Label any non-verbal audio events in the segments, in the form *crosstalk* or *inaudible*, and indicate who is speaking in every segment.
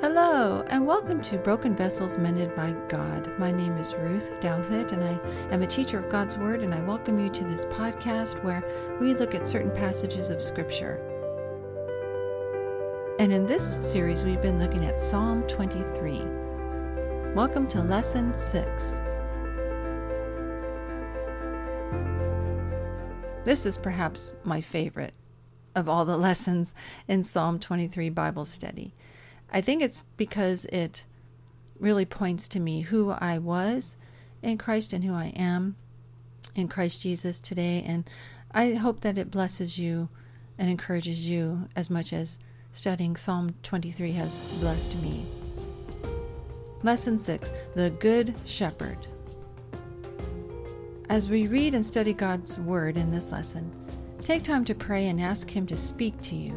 Speaker 1: Hello, and welcome to Broken Vessels Mended by God. My name is Ruth Douthit, and I am a teacher of God's Word, and I welcome you to this podcast where we look at certain passages of Scripture. And in this series, we've been looking at Psalm 23. Welcome to Lesson 6. This is perhaps my favorite of all the *laughs* lessons in Psalm 23 Bible study. I think it's because it really points to me who I was in Christ and who I am in Christ Jesus today. And I hope that it blesses you and encourages you as much as studying Psalm 23 has blessed me. Lesson 6 The Good Shepherd. As we read and study God's Word in this lesson, take time to pray and ask Him to speak to you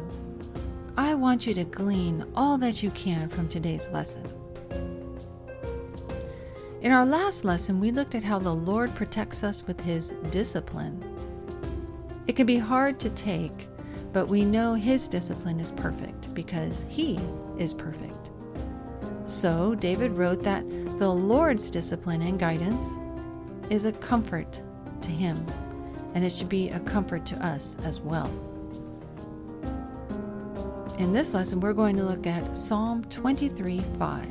Speaker 1: I want you to glean all that you can from today's lesson. In our last lesson, we looked at how the Lord protects us with His discipline. It can be hard to take, but we know His discipline is perfect because He is perfect. So, David wrote that the Lord's discipline and guidance is a comfort to him, and it should be a comfort to us as well. In this lesson, we're going to look at Psalm 23 5.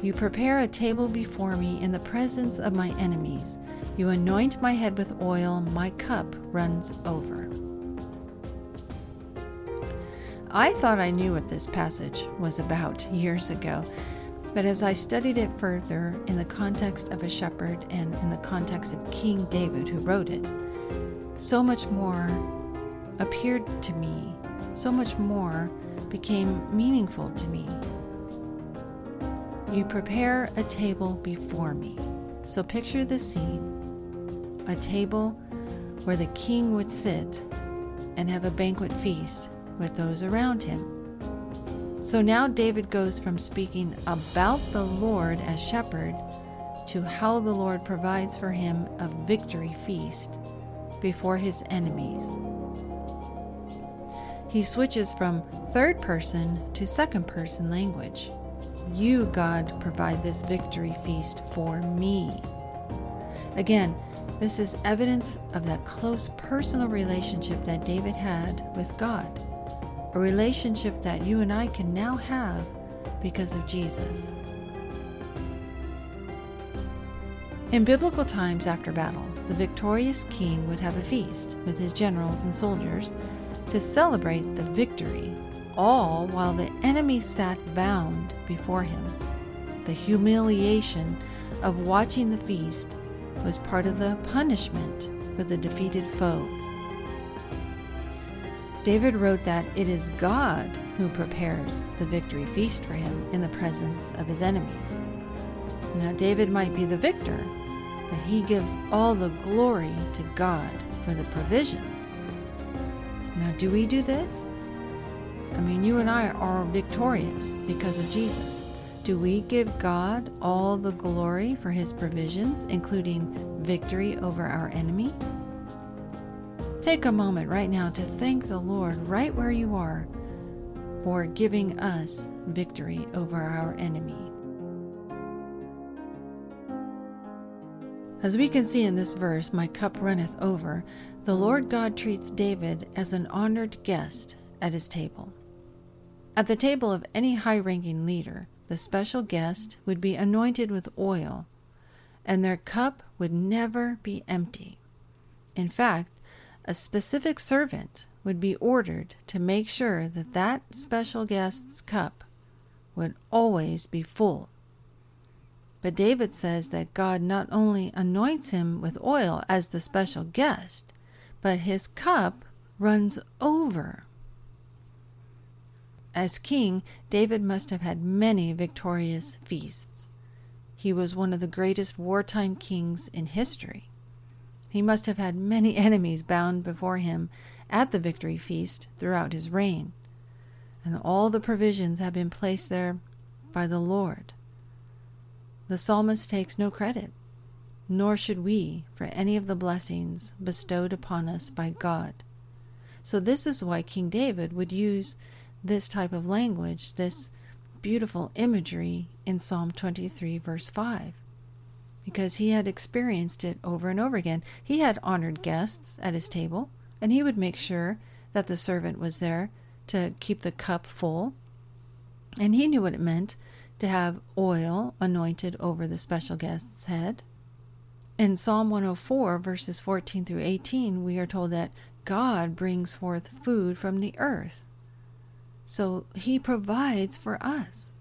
Speaker 1: You prepare a table before me in the presence of my enemies. You anoint my head with oil, my cup runs over. I thought I knew what this passage was about years ago, but as I studied it further in the context of a shepherd and in the context of King David who wrote it, so much more appeared to me, so much more became meaningful to me. You prepare a table before me. So picture the scene a table where the king would sit and have a banquet feast with those around him. So now David goes from speaking about the Lord as shepherd to how the Lord provides for him a victory feast before his enemies he switches from third person to second person language. You, God, provide this victory feast for me. Again, this is evidence of that close personal relationship that David had with God, a relationship that you and I can now have because of Jesus. In biblical times after battle, the victorious king would have a feast with his generals and soldiers to celebrate the victory, all while the enemy sat bound before him. The humiliation of watching the feast was part of the punishment for the defeated foe. David wrote that it is God who prepares the victory feast for him in the presence of his enemies. Now, David might be the victor, but he gives all the glory to God for the provisions now, do we do this? I mean, you and I are victorious because of Jesus. Do we give God all the glory for his provisions, including victory over our enemy? Take a moment right now to thank the Lord right where you are for giving us victory over our enemy. As we can see in this verse, my cup runneth over, the Lord God treats David as an honored guest at his table. At the table of any high ranking leader, the special guest would be anointed with oil, and their cup would never be empty. In fact, a specific servant would be ordered to make sure that that special guest's cup would always be full. But David says that God not only anoints him with oil as the special guest, but his cup runs over. As king, David must have had many victorious feasts. He was one of the greatest wartime kings in history. He must have had many *laughs* enemies bound before him at the victory feast throughout his reign, and all the provisions have been placed there by the Lord. The psalmist takes no credit, nor should we for any of the blessings bestowed upon us by God. So, this is why King David would use this type of language, this beautiful imagery in Psalm 23, verse 5, because he had experienced it over and over again. He had honored guests at his table, and he would make sure that the servant was there to keep the cup full. And he knew what it meant to have oil anointed over the special guest's head. In Psalm 104, verses 14 through 18, we are told that God brings forth food from the earth. So he provides for us.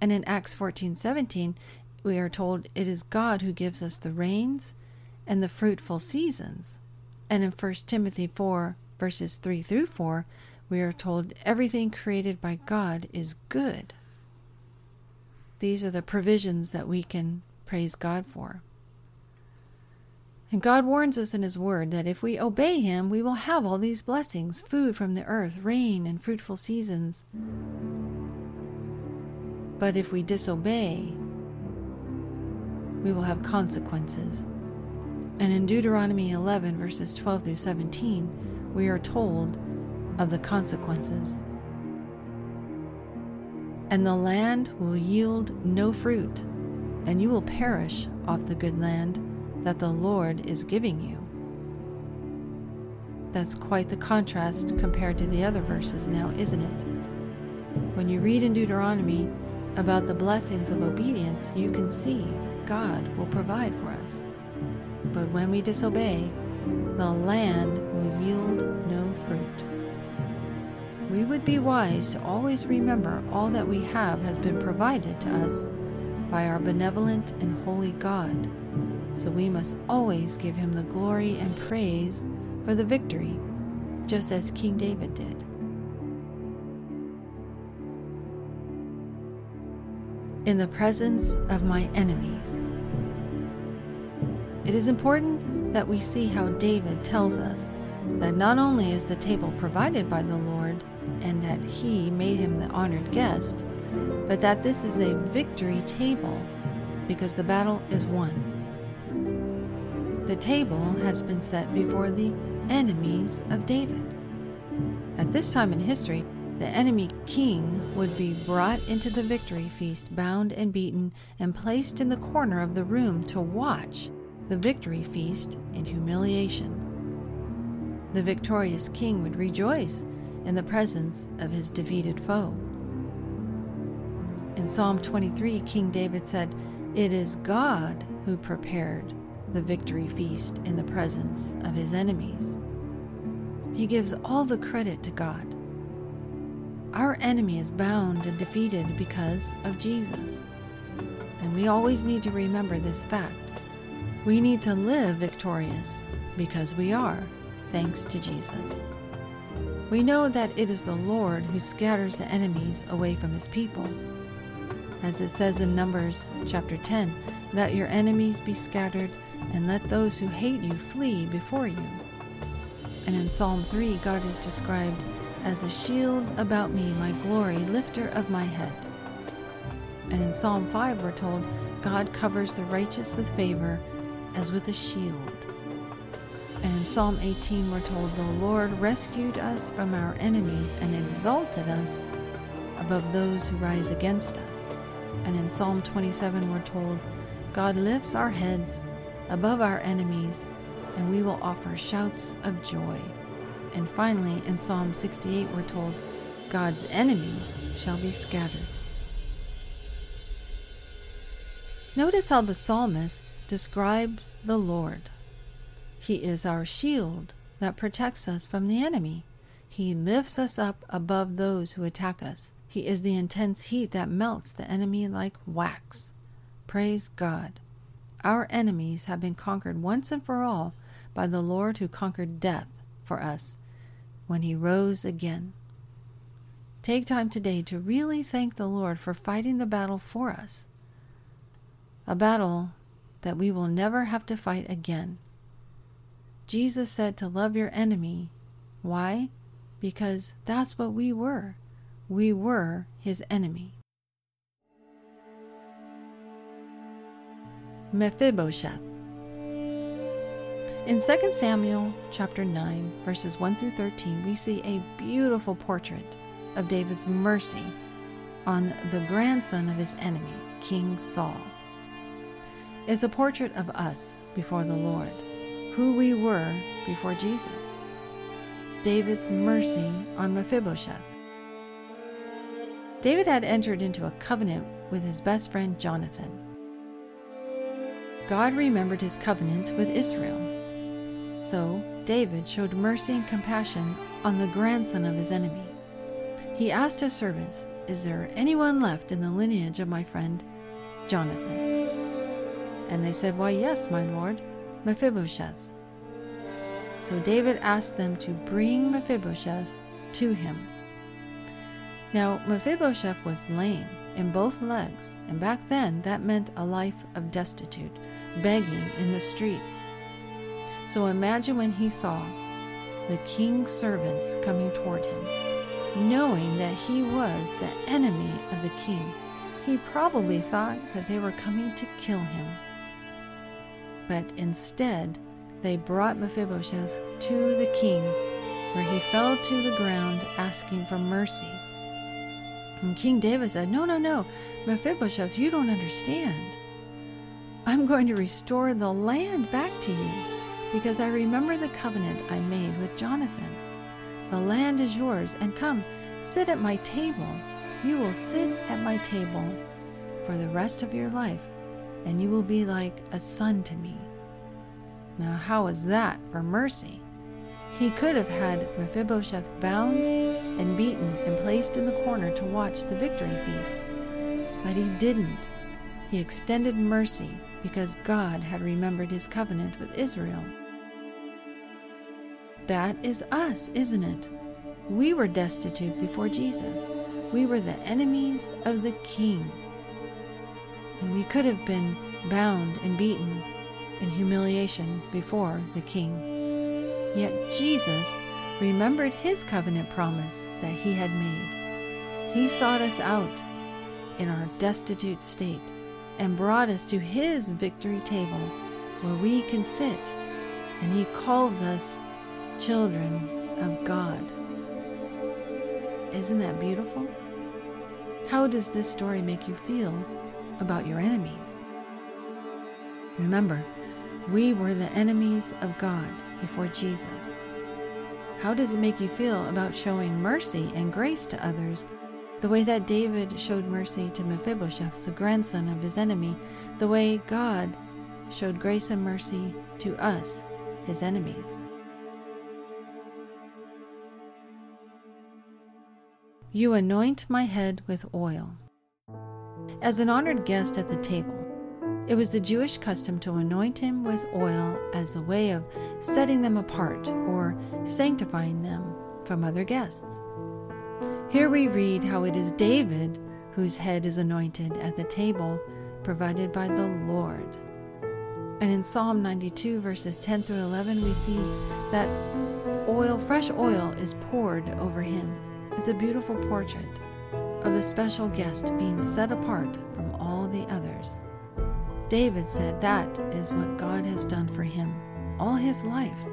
Speaker 1: And in Acts 14 17, we are told it is God who gives us the rains and the fruitful seasons. And in 1 Timothy 4, verses 3 through 4, we are told everything created by God is good. These are the provisions that we can praise God for. And God warns us in His Word that if we obey Him, we will have all these blessings food from the earth, rain, and fruitful seasons. But if we disobey, we will have consequences. And in Deuteronomy 11, verses 12 through 17, we are told of the consequences. And the land will yield no fruit, and you will perish off the good land that the Lord is giving you. That's quite the contrast compared to the other verses now, isn't it? When you read in Deuteronomy about the blessings of obedience, you can see God will provide for us. But when we disobey, the land will yield no fruit. We would be wise to always remember all that we have has been provided to us by our benevolent and holy God. So we must always give him the glory and praise for the victory, just as King David did. In the presence of my enemies. It is important that we see how David tells us that not only is the table provided by the Lord, and that he made him the honored guest, but that this is a victory table because the battle is won. The table has been set before the enemies of David. At this time in history, the enemy king would be brought into the victory feast, bound and beaten, and placed in the corner of the room to watch the victory feast in humiliation. The victorious king would rejoice in the presence of his defeated foe. In Psalm 23, King David said, It is God who prepared the victory feast in the presence of his enemies. He gives all the credit to God. Our enemy is bound and defeated because of Jesus. And we always need to remember this fact. We need to live victorious because we are, thanks to Jesus. We know that it is the Lord who scatters the enemies away from his people. As it says in Numbers chapter 10, let your enemies be scattered, and let those who hate you flee before you. And in Psalm 3, God is described as a shield about me, my glory, lifter of my head. And in Psalm 5, we're told God covers the righteous with favor as with a shield. And in Psalm 18, we're told, The Lord rescued us from our enemies and exalted us above those who rise against us. And in Psalm 27, we're told, God lifts our heads above our enemies, and we will offer shouts of joy. And finally, in Psalm 68, we're told, God's enemies shall be scattered. Notice how the psalmists describe the Lord. He is our shield that protects us from the enemy. He lifts us up above those who attack us. He is the intense heat that melts the enemy like wax. Praise God. Our enemies have been conquered once and for all by the Lord who conquered death for us when he rose again. Take time today to really thank the Lord for fighting the battle for us. A battle that we will never have to fight again. Jesus said to love your enemy. Why? Because that's what we were. We were his enemy. Mephibosheth. In 2 Samuel chapter 9, verses 1 through 13, we see a beautiful portrait of David's mercy on the grandson of his enemy, King Saul. It's a portrait of us before the Lord, who we were before Jesus. David's mercy on Mephibosheth. David had entered into a covenant with his best friend Jonathan. God remembered his covenant with Israel. So David showed mercy and compassion on the grandson of his enemy. He asked his servants, Is there anyone left in the lineage of my friend Jonathan? And they said, Why, yes, my lord, Mephibosheth. So David asked them to bring Mephibosheth to him. Now, Mephibosheth was lame in both legs, and back then that meant a life of destitute, begging in the streets. So imagine when he saw the king's servants coming toward him, knowing that he was the enemy of the king. He probably thought that they were coming to kill him. But instead, they brought Mephibosheth to the king, where he fell to the ground asking for mercy. And King David said, No, no, no, Mephibosheth, you don't understand. I'm going to restore the land back to you because I remember the covenant I made with Jonathan. The land is yours, and come, sit at my table. You will sit at my table for the rest of your life, and you will be like a son to me. Now, how is that for mercy? He could have had Mephibosheth bound and beaten and placed in the corner to watch the victory feast. But he didn't. He extended mercy because God had remembered his covenant with Israel. That is us, isn't it? We were destitute before Jesus. We were the enemies of the King. And we could have been bound and beaten in humiliation before the King. Yet Jesus remembered his covenant promise that he had made. He sought us out in our destitute state and brought us to his victory table where we can sit, and he calls us children of God. Isn't that beautiful? How does this story make you feel about your enemies? Remember, we were the enemies of God before Jesus. How does it make you feel about showing mercy and grace to others the way that David showed mercy to Mephibosheth, the grandson of his enemy, the way God showed grace and mercy to us, his enemies? You anoint my head with oil. As an honored guest at the table, it was the Jewish custom to anoint him with oil as a way of setting them apart or sanctifying them from other guests. Here we read how it is David whose head is anointed at the table provided by the Lord. And in Psalm 92, verses 10 through 11, we see that oil, fresh oil, is poured over him. It's a beautiful portrait of the special guest being set apart from all the others. David said that is what God has done for him all his life.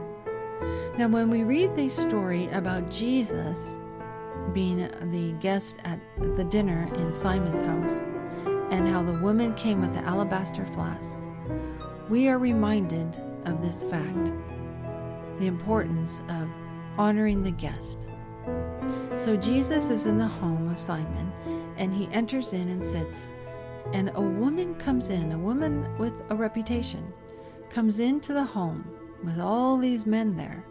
Speaker 1: Now, when we read the story about Jesus being the guest at the dinner in Simon's house and how the woman came with the alabaster flask, we are reminded of this fact the importance of honoring the guest. So, Jesus is in the home of Simon and he enters in and sits and a woman comes in, a woman with a reputation, comes into the home with all these men there.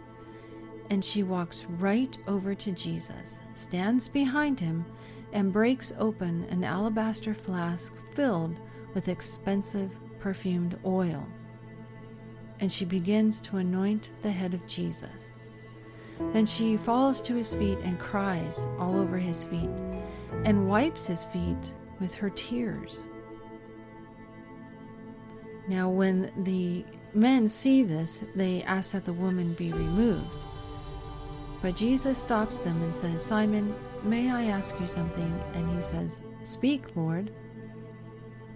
Speaker 1: And she walks right over to Jesus, stands behind him, and breaks open an alabaster flask filled with expensive perfumed oil. And she begins to anoint the head of Jesus. Then she falls to his feet and cries all over his feet and wipes his feet with her tears. Now, when the men see this, they ask that the woman be removed. But Jesus stops them and says, Simon, may I ask you something? And he says, Speak, Lord.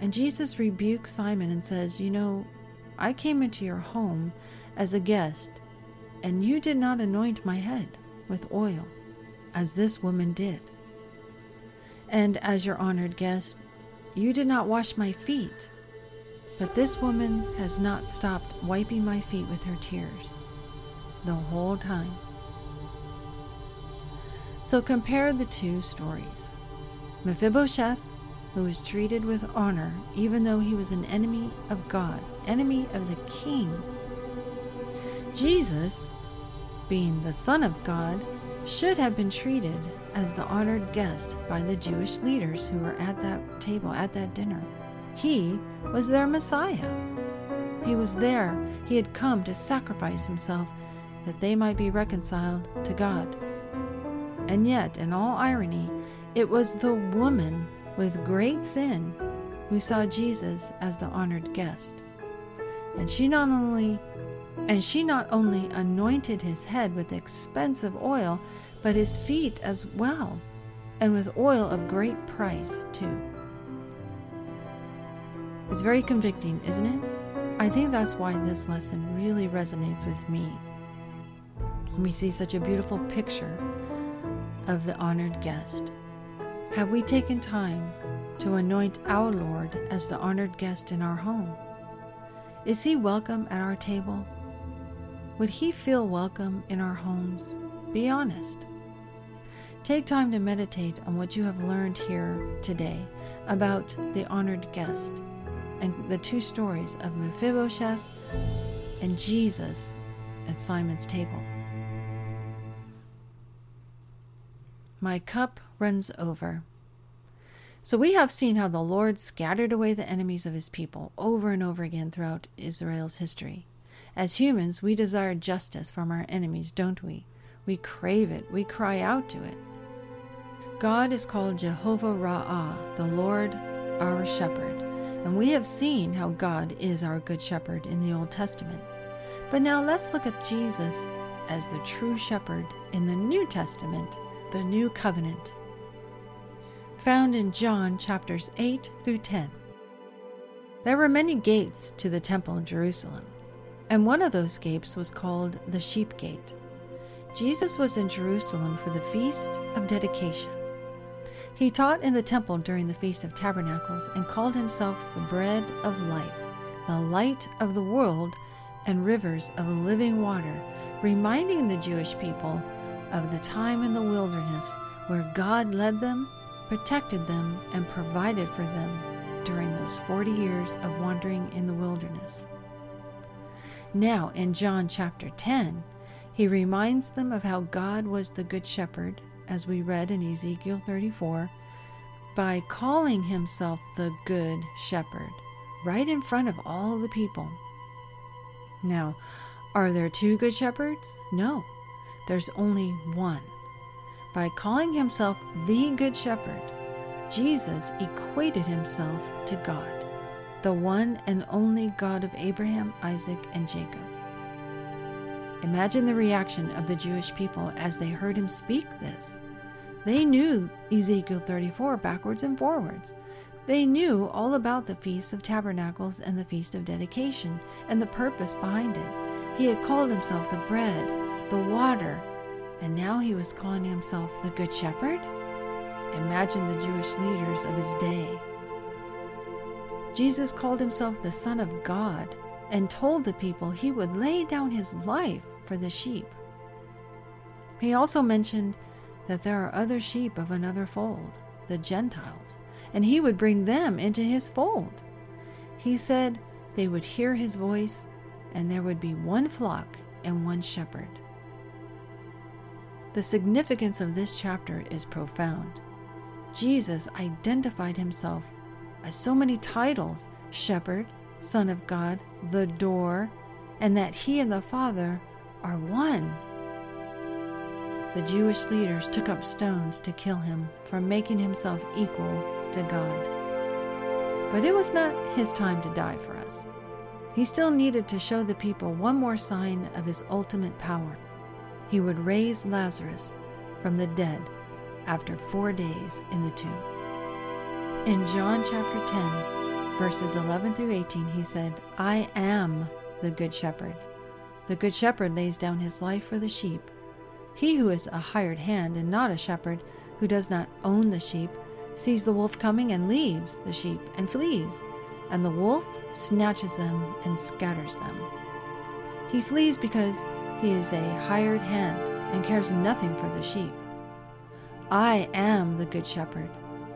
Speaker 1: And Jesus rebukes Simon and says, You know, I came into your home as a guest, and you did not anoint my head with oil, as this woman did. And as your honored guest, you did not wash my feet. But this woman has not stopped wiping my feet with her tears the whole time. So compare the two stories. Mephibosheth, who was treated with honor even though he was an enemy of God, enemy of the king. Jesus, being the Son of God, should have been treated as the honored guest by the Jewish leaders who were at that table, at that dinner. He was their Messiah. He was there. He had come to sacrifice himself that they might be reconciled to God. And yet, in all irony, it was the woman with great sin who saw Jesus as the honored guest. And she not only and she not only anointed his head with expensive oil, but his feet as well, and with oil of great price too. It's very convicting, isn't it? I think that's why this lesson really resonates with me. When we see such a beautiful picture of the honored guest. Have we taken time to anoint our Lord as the honored guest in our home? Is he welcome at our table? Would he feel welcome in our homes? Be honest. Take time to meditate on what you have learned here today about the honored guest and the two stories of Mephibosheth and Jesus at Simon's table. My cup runs over. So we have seen how the Lord scattered away the enemies of his people over and over again throughout Israel's history. As humans, we desire justice from our enemies, don't we? We crave it, we cry out to it. God is called Jehovah Ra'ah, the Lord our shepherd, and we have seen how God is our good shepherd in the Old Testament. But now let's look at Jesus as the true shepherd in the New Testament the new covenant, found in John chapters 8 through 10. There were many gates to the temple in Jerusalem, and one of those gates was called the Sheep Gate. Jesus was in Jerusalem for the Feast of Dedication. He taught in the temple during the Feast of Tabernacles and called himself the Bread of Life, the Light of the World, and rivers of living water, reminding the Jewish people of the time in the wilderness where God led them, protected them, and provided for them during those 40 years of wandering in the wilderness. Now, in John chapter 10, he reminds them of how God was the Good Shepherd, as we read in Ezekiel 34, by calling himself the Good Shepherd right in front of all the people. Now, are there two Good Shepherds? No there's only one. By calling himself the Good Shepherd, Jesus equated himself to God, the one and only God of Abraham, Isaac, and Jacob. Imagine the reaction of the Jewish people as they heard him speak this. They knew Ezekiel 34 backwards and forwards. They knew all about the Feast of Tabernacles and the Feast of Dedication and the purpose behind it. He had called himself the bread the water, and now he was calling himself the Good Shepherd? Imagine the Jewish leaders of his day. Jesus called himself the Son of God and told the people he would lay down his life for the sheep. He also mentioned that there are other sheep of another fold, the Gentiles, and he would bring them into his fold. He said they would hear his voice and there would be one flock and one shepherd. The significance of this chapter is profound. Jesus identified himself so many titles shepherd, son of God, the door, and that he and the Father are one. The Jewish leaders took up stones to kill him for making himself equal to God. But it was not his time to die for us. He still needed to show the people one more sign of his ultimate power he would raise Lazarus from the dead after four days in the tomb. In John chapter 10, verses 11 through 18, he said, I am the good shepherd. The good shepherd lays down his life for the sheep. He who is a hired hand and not a shepherd, who does not own the sheep, sees the wolf coming and leaves the sheep and flees, and the wolf snatches them and scatters them. He flees because he is a hired hand and cares nothing for the sheep. I am the Good Shepherd.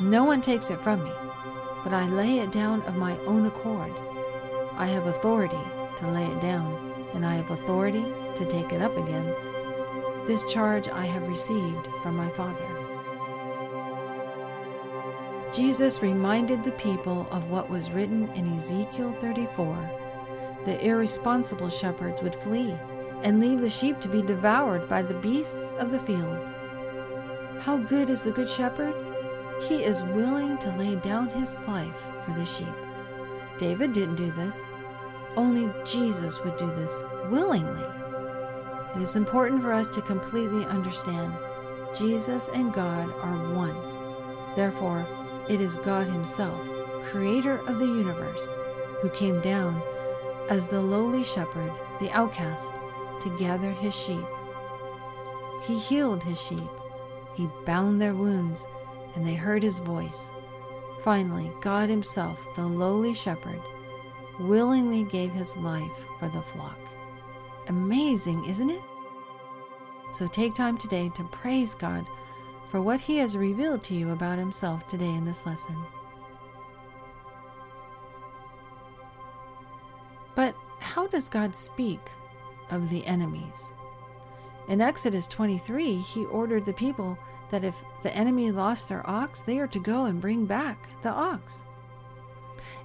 Speaker 1: No one takes it from me, but I lay it down of my own accord. I have authority to lay it down, and I have authority to take it up again. This charge I have received from my Father. Jesus reminded the people of what was written in Ezekiel 34. The irresponsible shepherds would flee and leave the sheep to be devoured by the beasts of the field. How good is the Good Shepherd? He is willing to lay down his life for the sheep. David didn't do this. Only Jesus would do this willingly. It is important for us to completely understand Jesus and God are one. Therefore, it is God Himself, creator of the universe, who came down as the lowly shepherd, the outcast, to gather His sheep. He healed His sheep, He bound their wounds, and they heard His voice. Finally, God Himself, the lowly shepherd, willingly gave his life for the flock. Amazing, isn't it? So take time today to praise God for what He has revealed to you about Himself today in this lesson. But how does God speak of the enemies? In Exodus 23, He ordered the people that if the enemy lost their ox, they are to go and bring back the ox.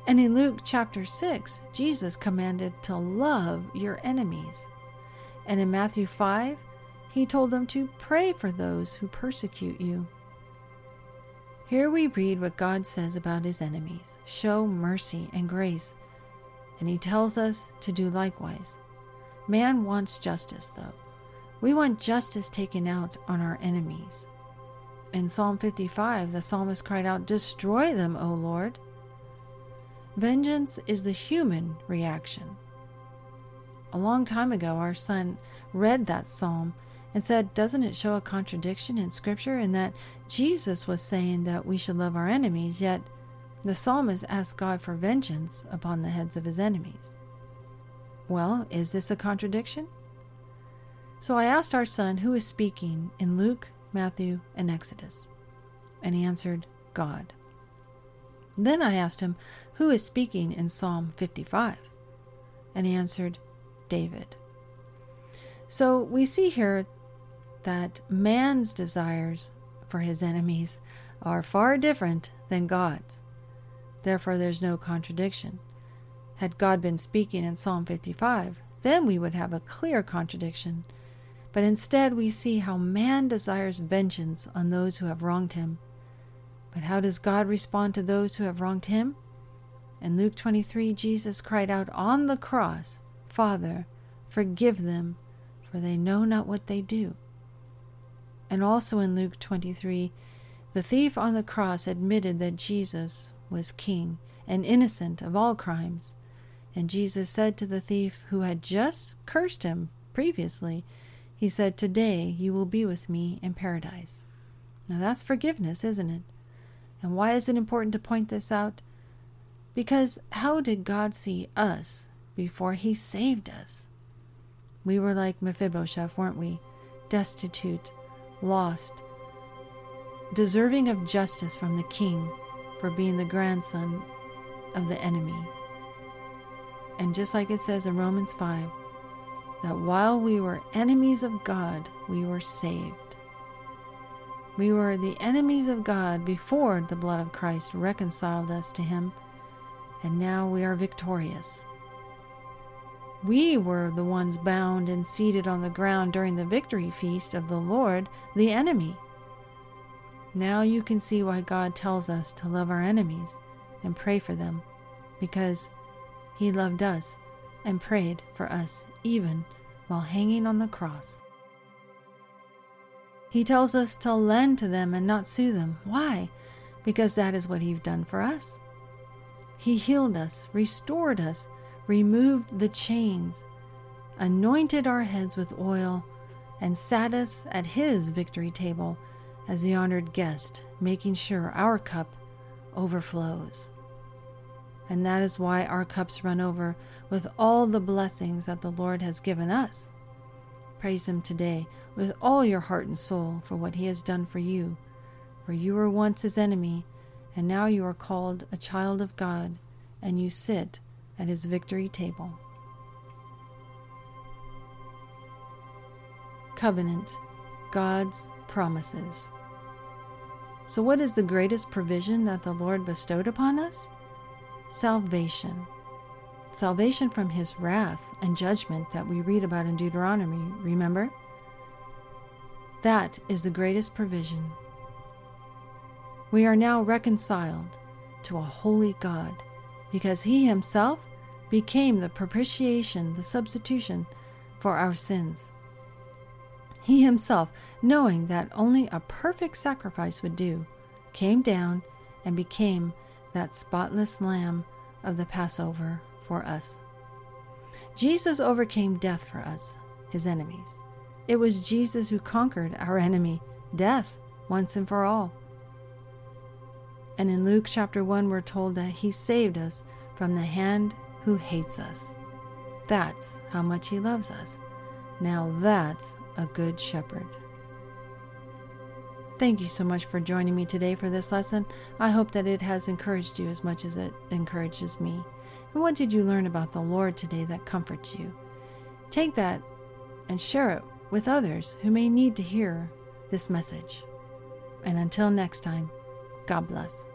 Speaker 1: And in Luke chapter 6, Jesus commanded to love your enemies. And in Matthew 5, he told them to pray for those who persecute you. Here we read what God says about his enemies show mercy and grace, and he tells us to do likewise. Man wants justice, though. We want justice taken out on our enemies. In Psalm 55, the psalmist cried out, Destroy them, O Lord. Vengeance is the human reaction. A long time ago, our son read that psalm and said, Doesn't it show a contradiction in Scripture in that Jesus was saying that we should love our enemies, yet the psalmist asked God for vengeance upon the heads of his enemies? Well, is this a contradiction? So I asked our son who is speaking in Luke, Matthew, and Exodus, and he answered, God. Then I asked him, Who is speaking in Psalm 55? And he answered, David. So we see here that man's desires for his enemies are far different than God's. Therefore, there's no contradiction. Had God been speaking in Psalm 55, then we would have a clear contradiction. But instead, we see how man desires vengeance on those who have wronged him but how does God respond to those who have wronged him? In Luke 23, Jesus cried out on the cross, Father, forgive them, for they know not what they do. And also in Luke 23, the thief on the cross admitted that Jesus was king and innocent of all crimes. And Jesus said to the thief who had just cursed him previously, He said, Today you will be with me in paradise. Now that's forgiveness, isn't it? And why is it important to point this out? Because how did God see us before he saved us? We were like Mephibosheth, weren't we? Destitute, lost, deserving of justice from the king for being the grandson of the enemy. And just like it says in Romans 5, that while we were enemies of God, we were saved. We were the enemies of God before the blood of Christ reconciled us to Him, and now we are victorious. We were the ones bound and seated on the ground during the victory feast of the Lord, the enemy. Now you can see why God tells us to love our enemies and pray for them, because He loved us and prayed for us even while hanging on the cross. He tells us to lend to them and not sue them. Why? Because that is what He's done for us. He healed us, restored us, removed the chains, anointed our heads with oil, and sat us at His victory table as the honored guest, making sure our cup overflows. And that is why our cups run over with all the blessings that the Lord has given us. Praise Him today with all your heart and soul for what He has done for you. For you were once His enemy, and now you are called a child of God, and you sit at His victory table. Covenant, God's promises. So, what is the greatest provision that the Lord bestowed upon us? Salvation. Salvation from his wrath and judgment that we read about in Deuteronomy, remember? That is the greatest provision. We are now reconciled to a holy God because He Himself became the propitiation, the substitution for our sins. He Himself, knowing that only a perfect sacrifice would do, came down and became that spotless Lamb of the Passover for us. Jesus overcame death for us, His enemies. It was Jesus who conquered our enemy, death, once and for all. And in Luke chapter 1, we're told that he saved us from the hand who hates us. That's how much he loves us. Now that's a good shepherd. Thank you so much for joining me today for this lesson. I hope that it has encouraged you as much as it encourages me. And what did you learn about the Lord today that comforts you? Take that and share it with others who may need to hear this message. And until next time, God bless.